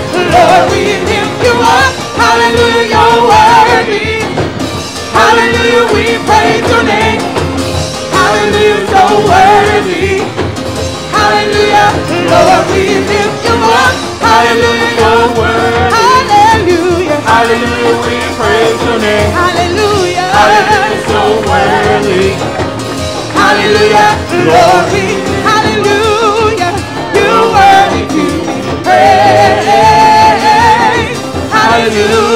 Lord, we lift you up. Hallelujah, worthy. Hallelujah, we praise your name. Hallelujah, so worthy. Hallelujah, Lord, we lift you up. Hallelujah, you're worthy. Hallelujah, Hallelujah, we praise your name. hallelujah. Hallelujah, so worthy. Hallelujah, Lord, we, Hallelujah,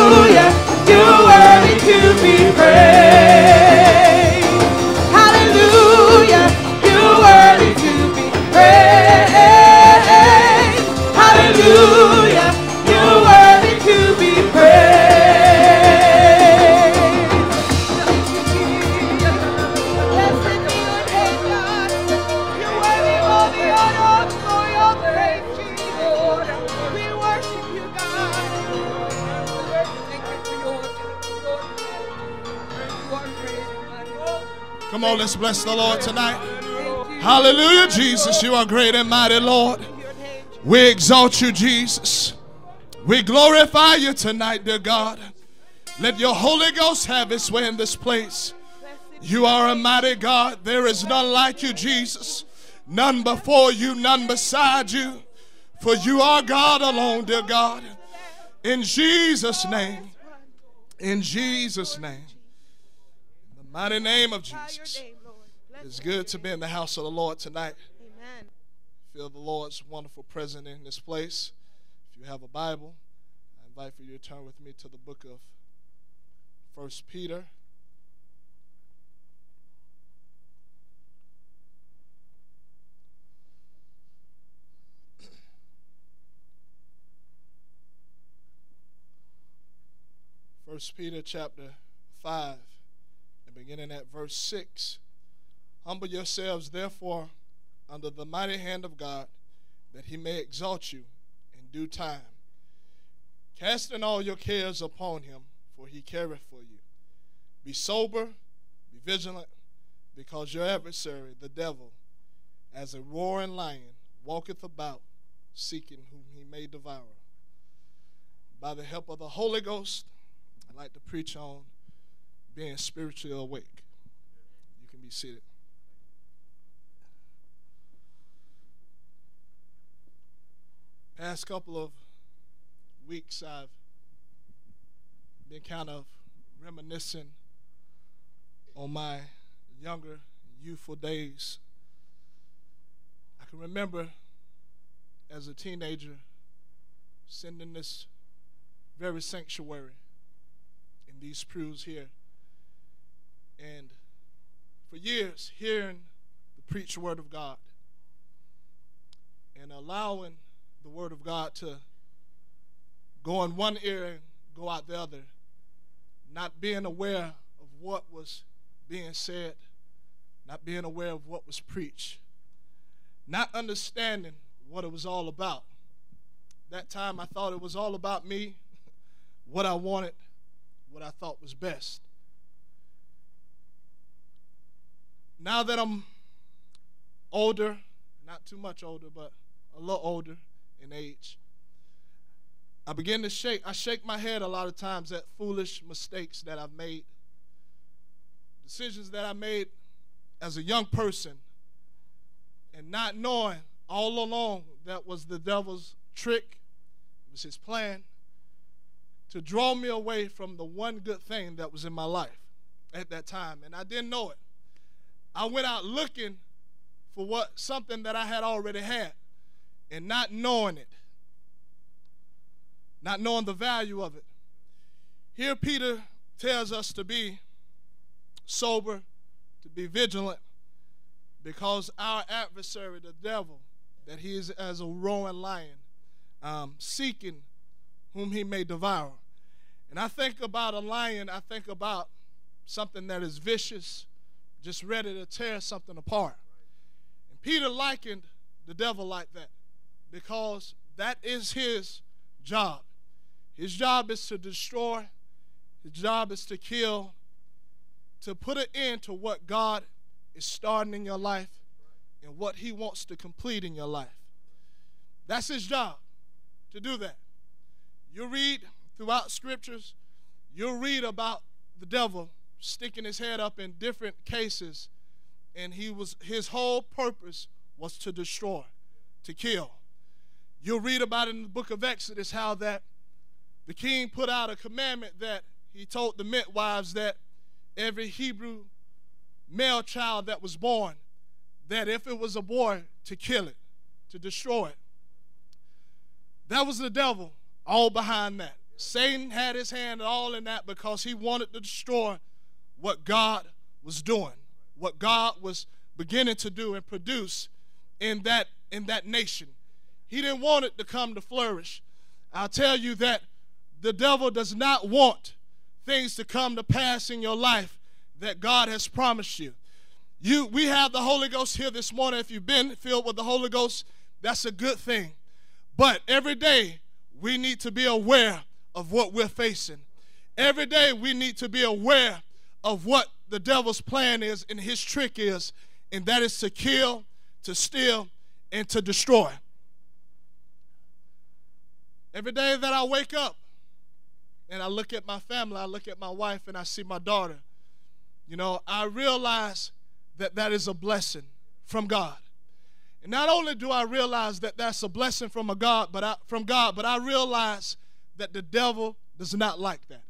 Come on, let's bless the Lord tonight. Hallelujah, Jesus. You are great and mighty, Lord. We exalt you, Jesus. We glorify you tonight, dear God. Let your Holy Ghost have its way in this place. You are a mighty God. There is none like you, Jesus. None before you, none beside you. For you are God alone, dear God. In Jesus' name. In Jesus' name. In the mighty name of Jesus. name, It's good to be in the house of the Lord tonight. Amen. Feel the Lord's wonderful presence in this place. If you have a Bible, I invite for you to turn with me to the book of First Peter. First Peter chapter 5 and beginning at verse 6. Humble yourselves, therefore, under the mighty hand of God, that he may exalt you in due time. Casting all your cares upon him, for he careth for you. Be sober, be vigilant, because your adversary, the devil, as a roaring lion, walketh about, seeking whom he may devour. By the help of the Holy Ghost, I'd like to preach on being spiritually awake. You can be seated. Past couple of weeks, I've been kind of reminiscing on my younger, youthful days. I can remember as a teenager in this very sanctuary in these pews here. And for years, hearing the preached word of God and allowing the word of God to go in one ear and go out the other, not being aware of what was being said, not being aware of what was preached. not understanding what it was all about. That time I thought it was all about me, what I wanted, what I thought was best. Now that I'm older, not too much older, but a little older in age, I begin to shake. I shake my head a lot of times at foolish mistakes that I've made, decisions that I made as a young person, and not knowing all along that was the devil's trick, it was his plan to draw me away from the one good thing that was in my life at that time. And I didn't know it. I went out looking for what something that I had already had and not knowing it not knowing the value of it. Here, Peter tells us to be sober, to be vigilant, because our adversary, the devil, that he is as a roaring lion, um, seeking whom he may devour. And I think about a lion, I think about something that is vicious, just ready to tear something apart. And Peter likened the devil like that because that is his job. His job is to destroy, his job is to kill, to put an end to what God is starting in your life and what he wants to complete in your life. That's his job to do that. You read throughout scriptures, you'll read about the devil sticking his head up in different cases and he was his whole purpose was to destroy, to kill. You'll read about in the book of Exodus how that the king put out a commandment that he told the midwives that every Hebrew male child that was born, that if it was a boy, to kill it, to destroy it. That was the devil all behind that. Satan had his hand all in that because he wanted to destroy what God was doing, what God was beginning to do and produce in that in that nation. He didn't want it to come to flourish. I'll tell you that the devil does not want things to come to pass in your life that God has promised you. You we have the Holy Ghost here this morning. If you've been filled with the Holy Ghost, that's a good thing. But every day we need to be aware of what we're facing. Every day we need to be aware of what the devil's plan is and his trick is, and that is to kill, to steal, and to destroy. Every day that I wake up, and I look at my family, I look at my wife, and I see my daughter, you know, I realize that that is a blessing from God. And not only do I realize that that's a blessing from a God, but I, from God, but I realize that the devil does not like that.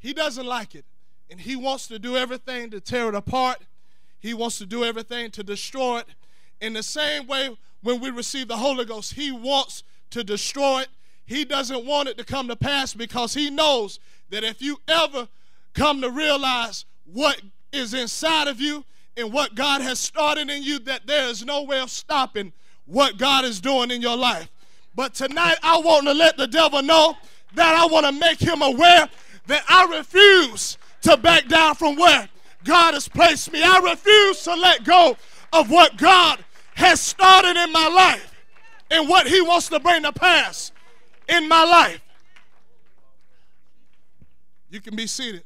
He doesn't like it, and he wants to do everything to tear it apart. He wants to do everything to destroy it. In the same way, when we receive the Holy Ghost, he wants to destroy it he doesn't want it to come to pass because he knows that if you ever come to realize what is inside of you and what God has started in you, that there is no way of stopping what God is doing in your life. But tonight, I want to let the devil know that I want to make him aware that I refuse to back down from where God has placed me. I refuse to let go of what God has started in my life and what he wants to bring to pass in my life. You can be seated.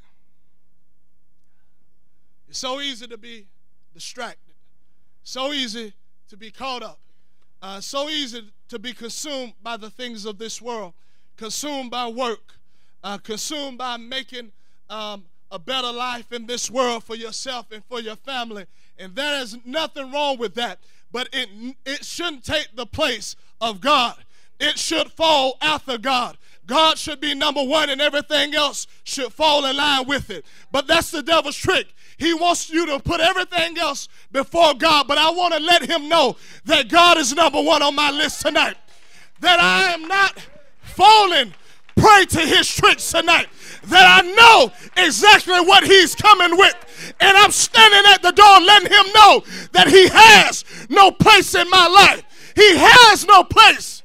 It's so easy to be distracted, so easy to be caught up, uh, so easy to be consumed by the things of this world, consumed by work, uh, consumed by making um, a better life in this world for yourself and for your family. And there is nothing wrong with that, but it, it shouldn't take the place of God it should fall after God. God should be number one and everything else should fall in line with it. But that's the devil's trick. He wants you to put everything else before God. But I want to let him know that God is number one on my list tonight. That I am not falling prey to his tricks tonight. That I know exactly what he's coming with. And I'm standing at the door letting him know that he has no place in my life. He has no place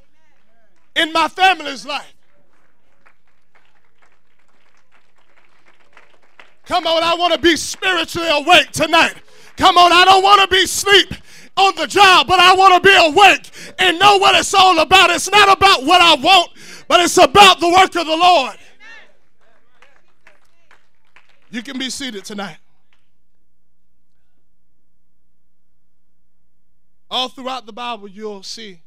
in my family's life. Come on, I want to be spiritually awake tonight. Come on, I don't want to be asleep on the job, but I want to be awake and know what it's all about. It's not about what I want, but it's about the work of the Lord. You can be seated tonight. All throughout the Bible, you'll see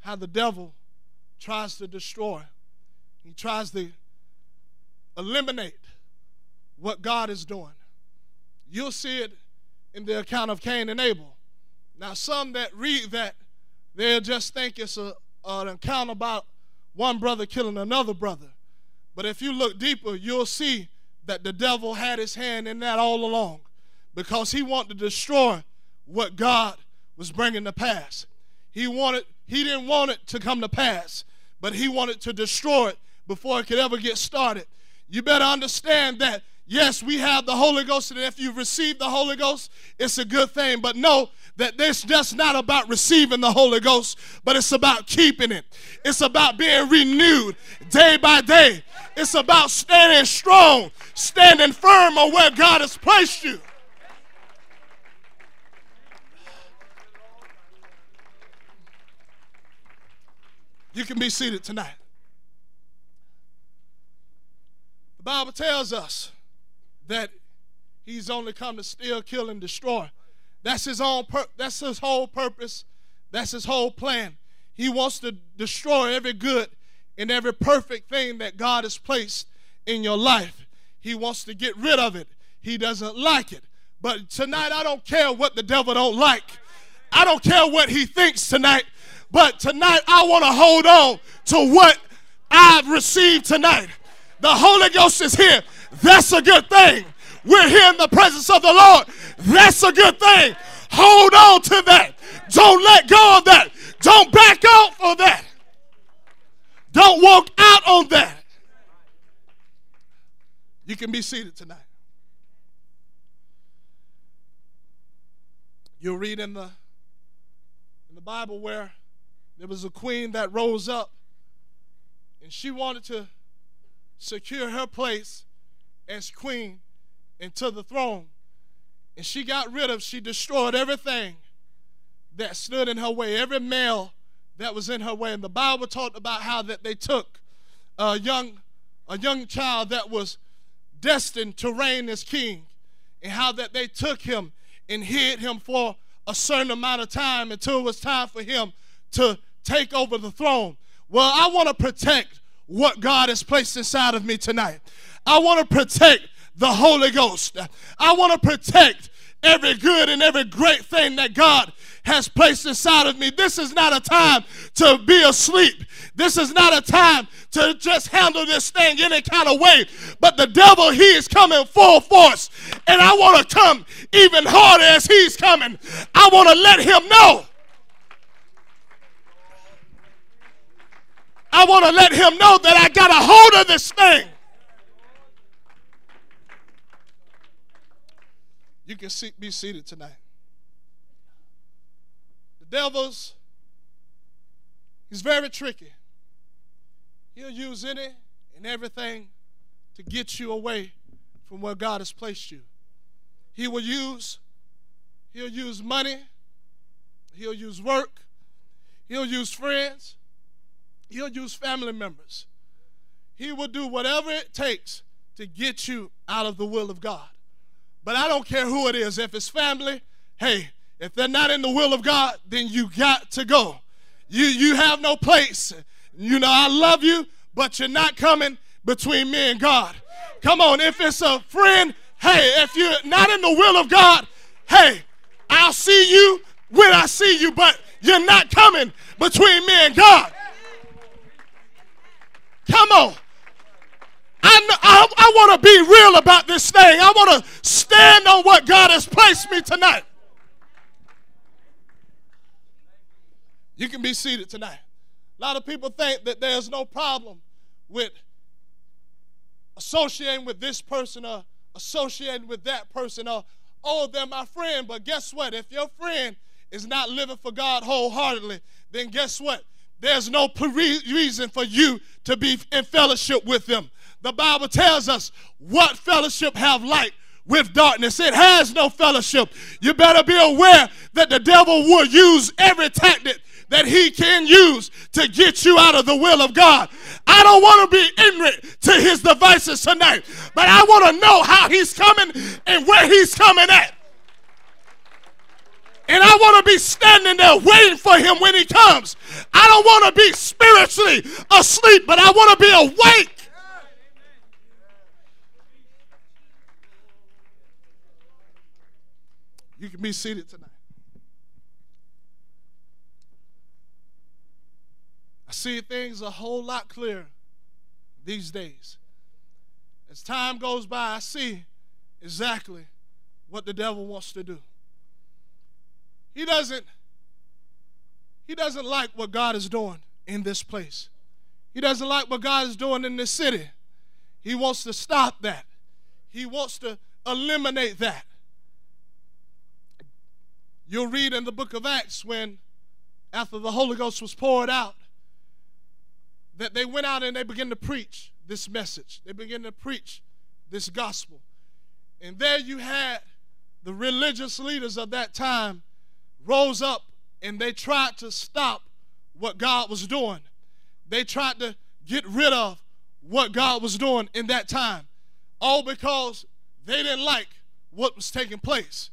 how the devil tries to destroy, he tries to eliminate what God is doing. You'll see it in the account of Cain and Abel. Now, some that read that, they'll just think it's a, an account about one brother killing another brother. But if you look deeper, you'll see that the devil had his hand in that all along because he wanted to destroy what God was bringing to pass. He wanted he didn't want it to come to pass, but he wanted to destroy it before it could ever get started. You better understand that yes, we have the Holy Ghost, and if you've received the Holy Ghost, it's a good thing. But know that this just not about receiving the Holy Ghost, but it's about keeping it. It's about being renewed day by day. It's about standing strong, standing firm on where God has placed you. You can be seated tonight. The Bible tells us that he's only come to steal, kill, and destroy. That's his own pur- that's his whole purpose. That's his whole plan. He wants to destroy every good and every perfect thing that God has placed in your life. He wants to get rid of it. He doesn't like it. But tonight I don't care what the devil don't like. I don't care what he thinks tonight. But tonight I want to hold on to what I've received tonight. The Holy Ghost is here. That's a good thing. We're here in the presence of the Lord. That's a good thing. Hold on to that. Don't let go of that. Don't back off of that. Don't walk out on that. You can be seated tonight. You'll read in the in the Bible where there was a queen that rose up and she wanted to secure her place as queen into the throne. And she got rid of, she destroyed everything that stood in her way, every male that was in her way. And the Bible talked about how that they took a young, a young child that was destined to reign as king, and how that they took him and hid him for a certain amount of time until it was time for him to take over the throne. Well, I want to protect what God has placed inside of me tonight. I want to protect the Holy Ghost. I want to protect every good and every great thing that God has placed inside of me. This is not a time to be asleep. This is not a time to just handle this thing any kind of way. But the devil, he is coming full force. And I want to come even harder as he's coming. I want to let him know I want to let him know that I got a hold of this thing. You can see, be seated tonight. The devil's, he's very tricky. He'll use any and everything to get you away from where God has placed you. He will use, he'll use money, he'll use work, he'll use friends, He'll use family members. He will do whatever it takes to get you out of the will of God. But I don't care who it is. If it's family, hey, if they're not in the will of God, then you got to go. You you have no place. You know, I love you, but you're not coming between me and God. Come on, if it's a friend, hey, if you're not in the will of God, hey, I'll see you when I see you, but you're not coming between me and God. Come on. I, I, I want to be real about this thing. I want to stand on what God has placed me tonight. You can be seated tonight. A lot of people think that there's no problem with associating with this person or associating with that person or, oh, they're my friend. But guess what? If your friend is not living for God wholeheartedly, then guess what? there's no reason for you to be in fellowship with them. The Bible tells us what fellowship have light with darkness. It has no fellowship. You better be aware that the devil will use every tactic that he can use to get you out of the will of God. I don't want to be ignorant to his devices tonight, but I want to know how he's coming and where he's coming at. And I want to be standing there waiting for him when he comes. I don't want to be spiritually asleep, but I want to be awake. You can be seated tonight. I see things a whole lot clearer these days. As time goes by, I see exactly what the devil wants to do. He doesn't he doesn't like what God is doing in this place. He doesn't like what God is doing in this city. He wants to stop that. He wants to eliminate that. You'll read in the book of Acts when after the Holy Ghost was poured out that they went out and they began to preach this message. They began to preach this gospel. And there you had the religious leaders of that time rose up and they tried to stop what God was doing. They tried to get rid of what God was doing in that time. All because they didn't like what was taking place.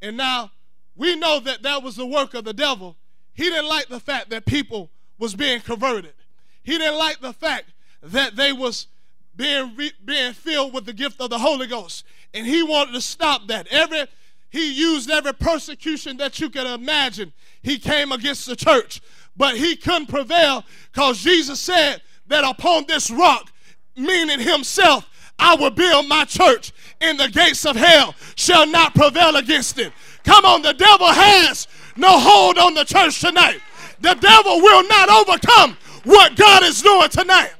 And now we know that that was the work of the devil. He didn't like the fact that people was being converted. He didn't like the fact that they was being re- being filled with the gift of the Holy Ghost, and he wanted to stop that. Every he used every persecution that you could imagine. He came against the church, but he couldn't prevail because Jesus said that upon this rock, meaning himself, I will build my church, and the gates of hell shall not prevail against it. Come on, the devil has no hold on the church tonight. The devil will not overcome what God is doing tonight.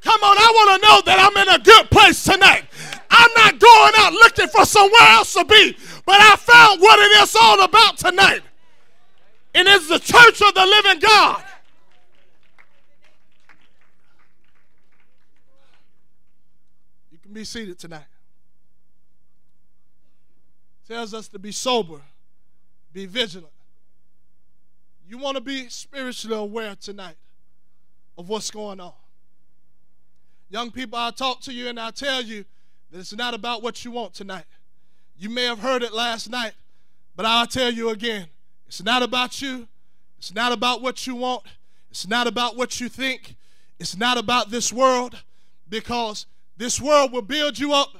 Come on, I want to know that I'm in a good place tonight. I'm not going out looking for somewhere else to be, but I found what it is all about tonight. And it's the church of the living God. You can be seated tonight. Tells us to be sober, be vigilant. You want to be spiritually aware tonight of what's going on. Young people, I'll talk to you and I'll tell you that it's not about what you want tonight. You may have heard it last night, but I'll tell you again it's not about you. It's not about what you want. It's not about what you think. It's not about this world because this world will build you up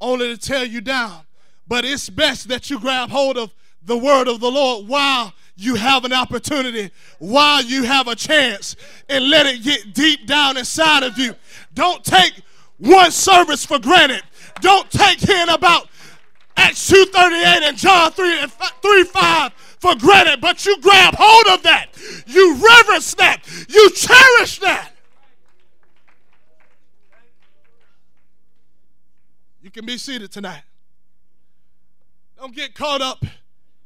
only to tear you down. But it's best that you grab hold of the word of the Lord while you have an opportunity, while you have a chance, and let it get deep down inside of you. Don't take one service for granted. Don't take hearing about Acts 2.38 and John 3 and 3 5 for granted, but you grab hold of that. You reverence that. You cherish that. You can be seated tonight. Don't get caught up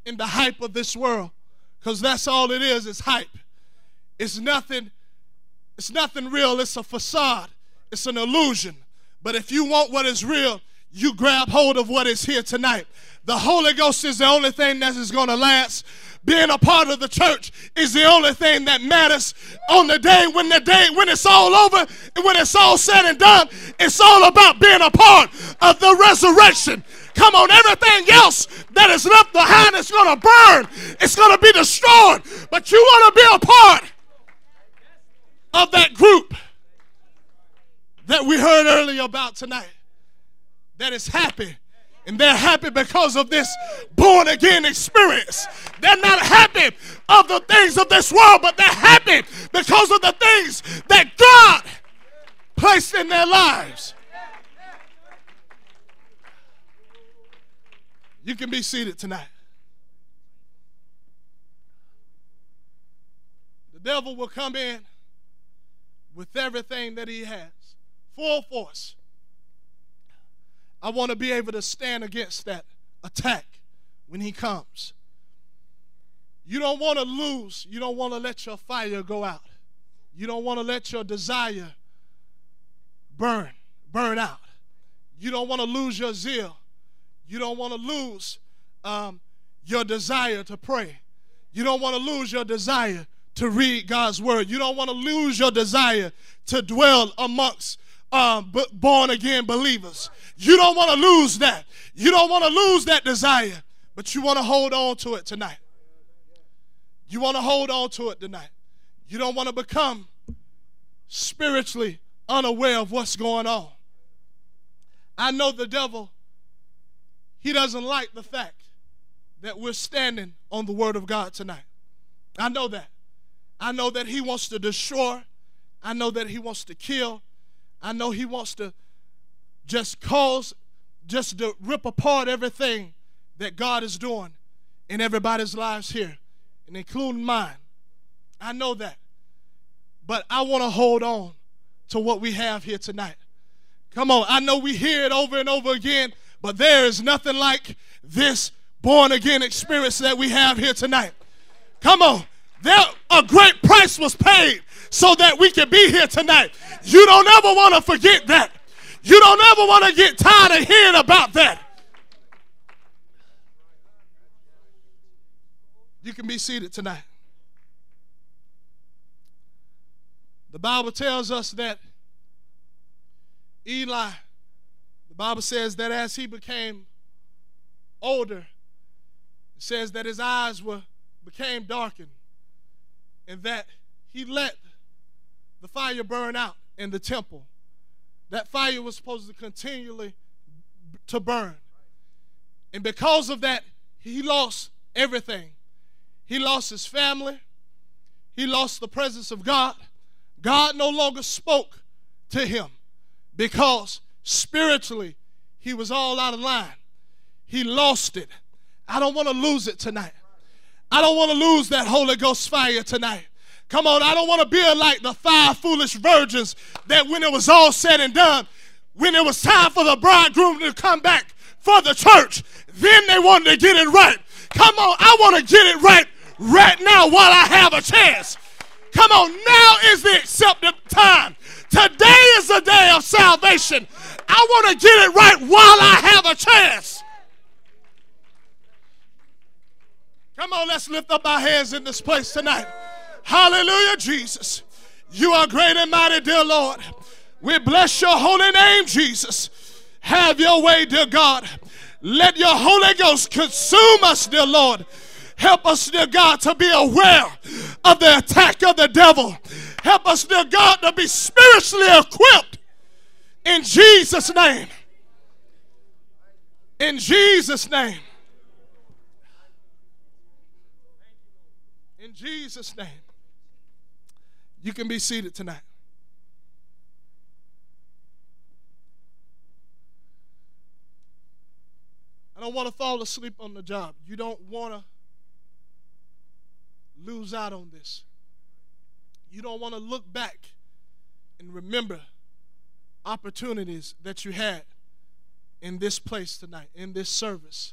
in the hype of this world because that's all it is it's hype. It's nothing it's nothing real. It's a facade. It's an illusion. But if you want what is real you grab hold of what is here tonight. The holy ghost is the only thing that is going to last. Being a part of the church is the only thing that matters. On the day when the day when it's all over and when it's all said and done it's all about being a part of the resurrection Come on, everything else that is left behind is going to burn, it's going to be destroyed. But you want to be a part of that group that we heard earlier about tonight that is happy. And they're happy because of this born again experience. They're not happy of the things of this world, but they're happy because of the things that God placed in their lives. You can be seated tonight. The devil will come in with everything that he has, full force. I want to be able to stand against that attack when he comes. You don't want to lose. You don't want to let your fire go out. You don't want to let your desire burn, burn out. You don't want to lose your zeal. You don't want to lose um, your desire to pray. You don't want to lose your desire to read God's word. You don't want to lose your desire to dwell amongst um, born again believers. You don't want to lose that. You don't want to lose that desire, but you want to hold on to it tonight. You want to hold on to it tonight. You don't want to become spiritually unaware of what's going on. I know the devil, he doesn't like the fact that we're standing on the word of God tonight. I know that. I know that he wants to destroy. I know that he wants to kill. I know he wants to just cause, just to rip apart everything that God is doing in everybody's lives here, and including mine. I know that. But I want to hold on to what we have here tonight. Come on, I know we hear it over and over again, but there is nothing like this born again experience that we have here tonight. Come on. There a great price was paid so that we can be here tonight. You don't ever want to forget that. You don't ever want to get tired of hearing about that. You can be seated tonight. The Bible tells us that Eli, the Bible says that as he became older, it says that his eyes were became darkened and that he let the fire burn out in the temple. That fire was supposed to continually to burn. And because of that, he lost everything. He lost his family. He lost the presence of God. God no longer spoke to him because spiritually he was all out of line. He lost it. I don't want to lose it tonight. I don't want to lose that Holy Ghost fire tonight. Come on, I don't want to be like the five foolish virgins that when it was all said and done, when it was time for the bridegroom to come back for the church, then they wanted to get it right. Come on, I want to get it right right now while I have a chance. Come on, now is the accepted time. Today is the day of salvation. I want to get it right while I have a chance. Come on, let's lift up our hands in this place tonight. Hallelujah, Jesus. You are great and mighty, dear Lord. We bless your holy name, Jesus. Have your way, dear God. Let your Holy Ghost consume us, dear Lord. Help us, dear God, to be aware of the attack of the devil. Help us, dear God, to be spiritually equipped in Jesus' name. In Jesus' name. In Jesus' name. You can be seated tonight. I don't want to fall asleep on the job. You don't want to lose out on this. You don't want to look back and remember opportunities that you had in this place tonight, in this service.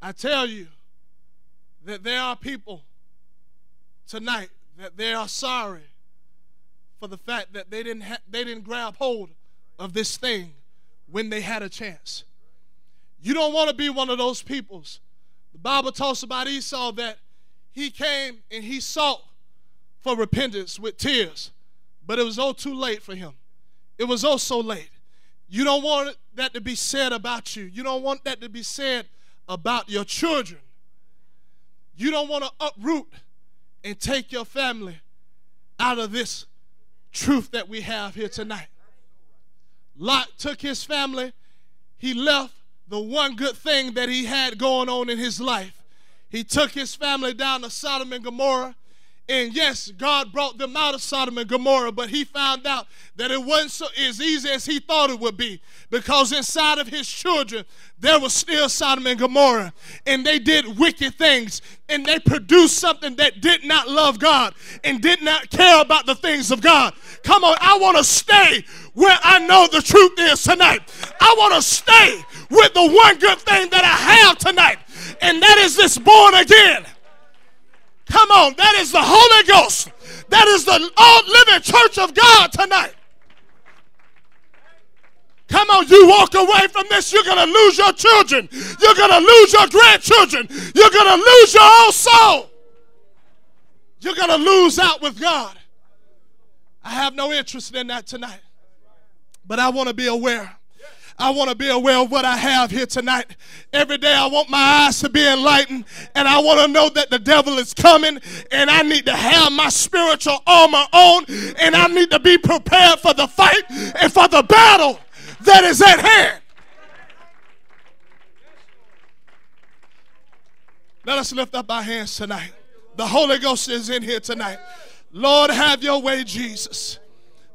I tell you that there are people tonight that they are sorry for the fact that they didn't ha- they didn't grab hold of this thing when they had a chance. You don't want to be one of those peoples. The Bible talks about Esau that he came and he sought for repentance with tears, but it was all too late for him. It was all so late. You don't want that to be said about you. You don't want that to be said about your children. You don't want to uproot and take your family out of this truth that we have here tonight. Lot took his family, he left the one good thing that he had going on in his life. He took his family down to Sodom and Gomorrah and yes, God brought them out of Sodom and Gomorrah, but he found out that it wasn't so as easy as he thought it would be because inside of his children, there was still Sodom and Gomorrah. And they did wicked things and they produced something that did not love God and did not care about the things of God. Come on, I want to stay where I know the truth is tonight. I want to stay with the one good thing that I have tonight, and that is this born again. Come on, that is the Holy Ghost. That is the living church of God tonight. Come on, you walk away from this, you're going to lose your children. You're going to lose your grandchildren. You're going to lose your own soul. You're going to lose out with God. I have no interest in that tonight. But I want to be aware. I want to be aware of what I have here tonight. Every day I want my eyes to be enlightened and I want to know that the devil is coming and I need to have my spiritual armor on and I need to be prepared for the fight and for the battle that is at hand. Let us lift up our hands tonight. The Holy Ghost is in here tonight. Lord, have your way, Jesus.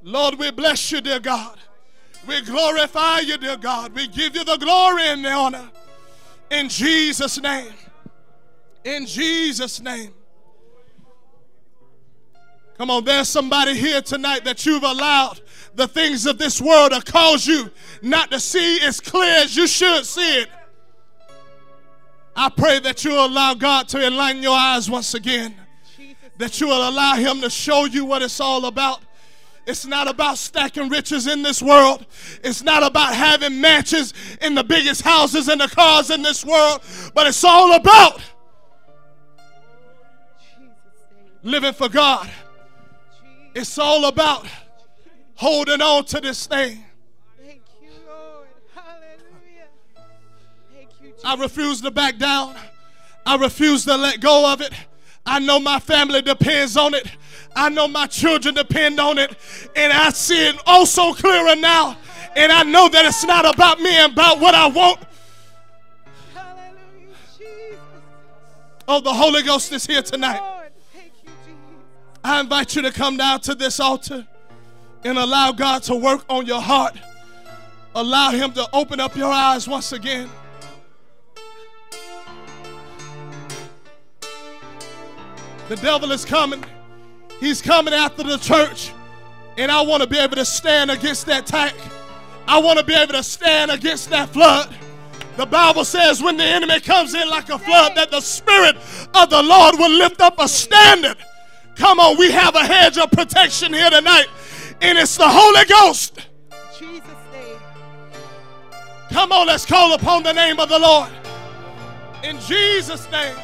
Lord, we bless you, dear God. We glorify you, dear God. We give you the glory and the honor. In Jesus' name. In Jesus' name. Come on, there's somebody here tonight that you've allowed the things of this world to cause you not to see as clear as you should see it. I pray that you'll allow God to enlighten your eyes once again, that you will allow Him to show you what it's all about. It's not about stacking riches in this world. It's not about having mansions in the biggest houses and the cars in this world, but it's all about living for God. It's all about holding on to this thing. Thank you, Lord. Hallelujah. Thank you, Jesus. I refuse to back down. I refuse to let go of it. I know my family depends on it. I know my children depend on it. And I see it oh also clearer now. And I know that it's not about me and about what I want. Hallelujah. Oh, the Holy Ghost is here tonight. I invite you to come down to this altar and allow God to work on your heart. Allow Him to open up your eyes once again. The devil is coming. He's coming after the church. And I want to be able to stand against that attack. I want to be able to stand against that flood. The Bible says when the enemy comes in like a flood, that the Spirit of the Lord will lift up a standard. Come on, we have a hedge of protection here tonight, and it's the Holy Ghost. Jesus' name. Come on, let's call upon the name of the Lord. In Jesus' name.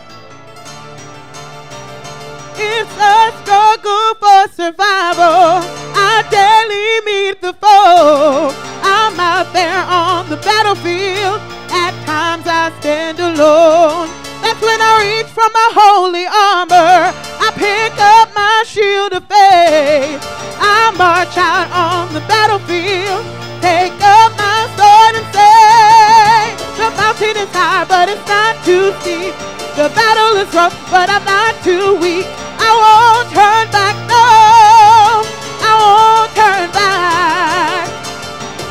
It's a struggle for survival. I daily meet the foe. I'm out there on the battlefield. At times I stand alone. That's when I reach for my holy armor. I pick up my shield of faith. I march out on the battlefield. Take up my sword and say, The mountain is high, but it's not too steep. The battle is rough, but I'm not too weak. I won't turn back, no. I won't turn back.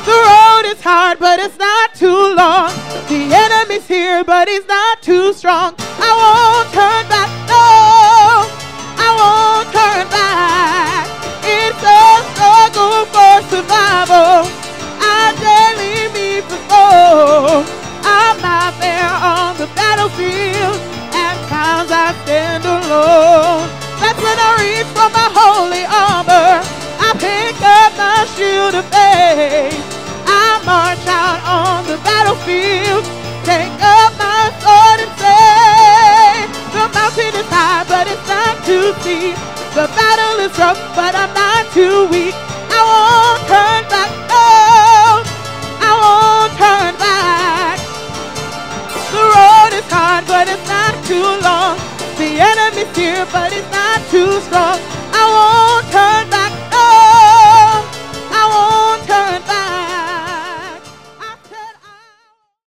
The road is hard, but it's not too long. The enemy's here, but he's not too strong. My holy armor. I pick up my shield of faith. I march out on the battlefield. Take up my sword and say, The mountain is high, but it's not too steep. The battle is rough, but I'm not too weak. I won't turn back, no. I won't turn back. The road is hard, but it's not too long. The enemy's here, but it's not too strong. Lord, turn